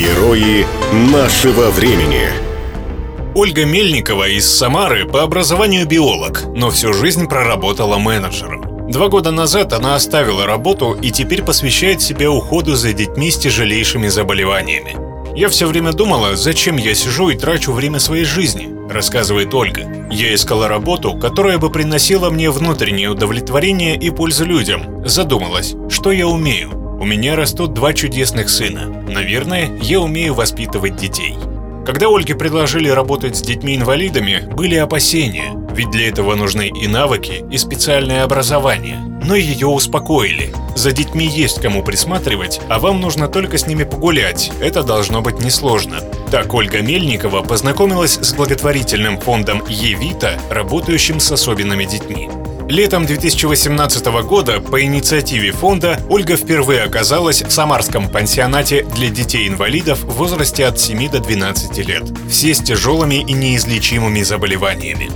Герои нашего времени. Ольга Мельникова из Самары по образованию биолог, но всю жизнь проработала менеджером. Два года назад она оставила работу и теперь посвящает себя уходу за детьми с тяжелейшими заболеваниями. «Я все время думала, зачем я сижу и трачу время своей жизни», — рассказывает Ольга. «Я искала работу, которая бы приносила мне внутреннее удовлетворение и пользу людям. Задумалась, что я умею. У меня растут два чудесных сына. Наверное, я умею воспитывать детей. Когда Ольге предложили работать с детьми-инвалидами, были опасения, ведь для этого нужны и навыки, и специальное образование. Но ее успокоили. За детьми есть кому присматривать, а вам нужно только с ними погулять. Это должно быть несложно. Так Ольга Мельникова познакомилась с благотворительным фондом «Евита», работающим с особенными детьми. Летом 2018 года по инициативе фонда Ольга впервые оказалась в Самарском пансионате для детей-инвалидов в возрасте от 7 до 12 лет. Все с тяжелыми и неизлечимыми заболеваниями.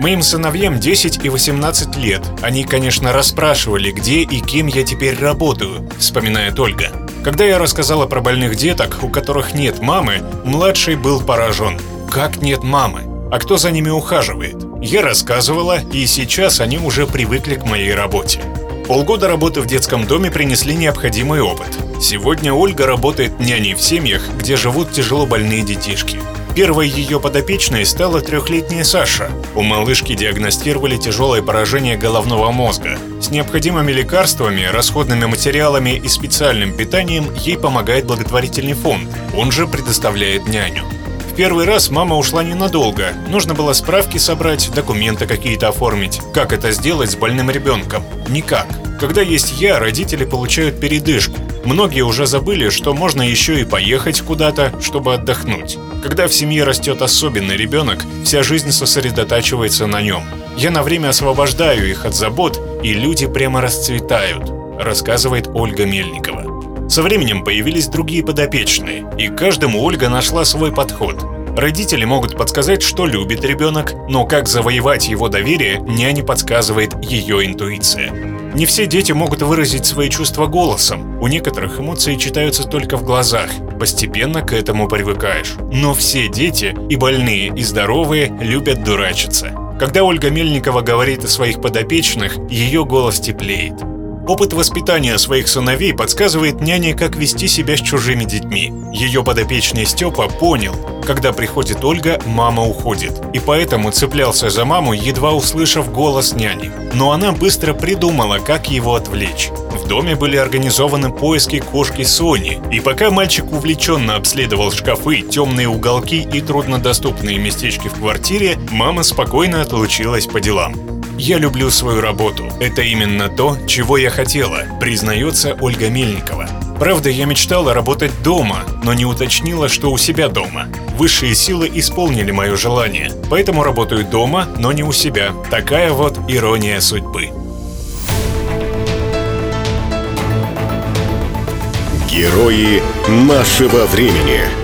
Моим сыновьям 10 и 18 лет. Они, конечно, расспрашивали, где и кем я теперь работаю, вспоминает Ольга. Когда я рассказала про больных деток, у которых нет мамы, младший был поражен. Как нет мамы? А кто за ними ухаживает? Я рассказывала, и сейчас они уже привыкли к моей работе. Полгода работы в детском доме принесли необходимый опыт. Сегодня Ольга работает няней в семьях, где живут тяжело больные детишки. Первой ее подопечной стала трехлетняя Саша. У малышки диагностировали тяжелое поражение головного мозга. С необходимыми лекарствами, расходными материалами и специальным питанием ей помогает благотворительный фонд. Он же предоставляет няню первый раз мама ушла ненадолго. Нужно было справки собрать, документы какие-то оформить. Как это сделать с больным ребенком? Никак. Когда есть я, родители получают передышку. Многие уже забыли, что можно еще и поехать куда-то, чтобы отдохнуть. Когда в семье растет особенный ребенок, вся жизнь сосредотачивается на нем. Я на время освобождаю их от забот, и люди прямо расцветают, рассказывает Ольга Мельникова. Со временем появились другие подопечные, и каждому Ольга нашла свой подход. Родители могут подсказать, что любит ребенок, но как завоевать его доверие, няне подсказывает ее интуиция. Не все дети могут выразить свои чувства голосом. У некоторых эмоции читаются только в глазах. Постепенно к этому привыкаешь. Но все дети, и больные, и здоровые, любят дурачиться. Когда Ольга Мельникова говорит о своих подопечных, ее голос теплеет. Опыт воспитания своих сыновей подсказывает няне, как вести себя с чужими детьми. Ее подопечный Степа понял, когда приходит Ольга, мама уходит. И поэтому цеплялся за маму, едва услышав голос няни. Но она быстро придумала, как его отвлечь. В доме были организованы поиски кошки Сони, и пока мальчик увлеченно обследовал шкафы, темные уголки и труднодоступные местечки в квартире, мама спокойно отлучилась по делам. «Я люблю свою работу. Это именно то, чего я хотела», признается Ольга Мельникова. Правда, я мечтала работать дома, но не уточнила, что у себя дома. Высшие силы исполнили мое желание, поэтому работаю дома, но не у себя. Такая вот ирония судьбы. Герои нашего времени.